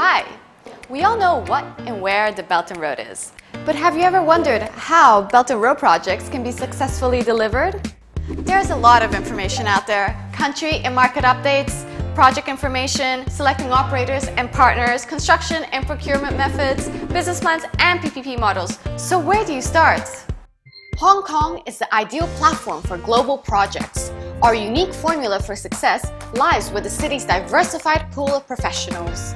Hi! We all know what and where the Belt and Road is. But have you ever wondered how Belt and Road projects can be successfully delivered? There's a lot of information out there country and market updates, project information, selecting operators and partners, construction and procurement methods, business plans, and PPP models. So, where do you start? Hong Kong is the ideal platform for global projects. Our unique formula for success lies with the city's diversified pool of professionals.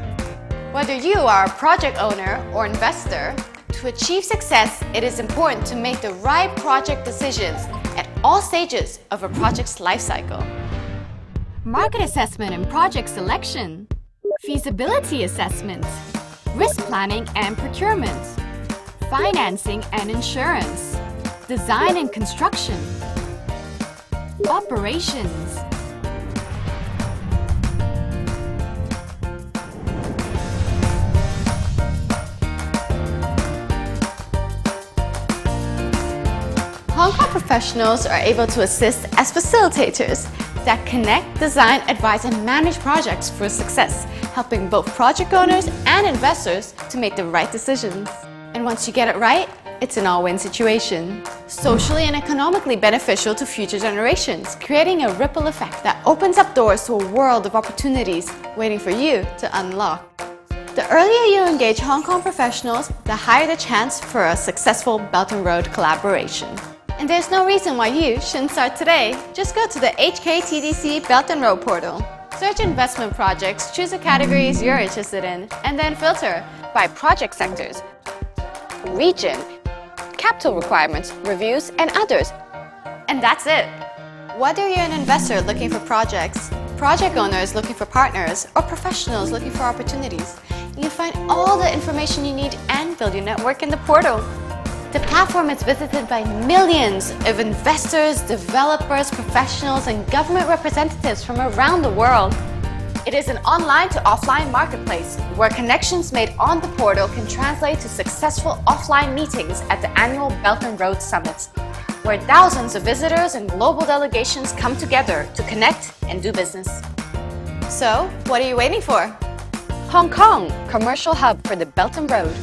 Whether you are a project owner or investor, to achieve success, it is important to make the right project decisions at all stages of a project's lifecycle. Market assessment and project selection, feasibility assessment, risk planning and procurement, financing and insurance, design and construction, operations, Hong Kong professionals are able to assist as facilitators that connect, design, advise, and manage projects for success, helping both project owners and investors to make the right decisions. And once you get it right, it's an all-win situation. Socially and economically beneficial to future generations, creating a ripple effect that opens up doors to a world of opportunities waiting for you to unlock. The earlier you engage Hong Kong professionals, the higher the chance for a successful Belt and Road collaboration. And there's no reason why you shouldn't start today. Just go to the HKTDC Belt and Road portal. Search investment projects, choose the categories you're interested in, and then filter by project sectors, region, capital requirements, reviews, and others. And that's it. Whether you're an investor looking for projects, project owners looking for partners, or professionals looking for opportunities, you find all the information you need and build your network in the portal. The platform is visited by millions of investors, developers, professionals, and government representatives from around the world. It is an online to offline marketplace where connections made on the portal can translate to successful offline meetings at the annual Belt and Road Summit, where thousands of visitors and global delegations come together to connect and do business. So, what are you waiting for? Hong Kong, commercial hub for the Belt and Road.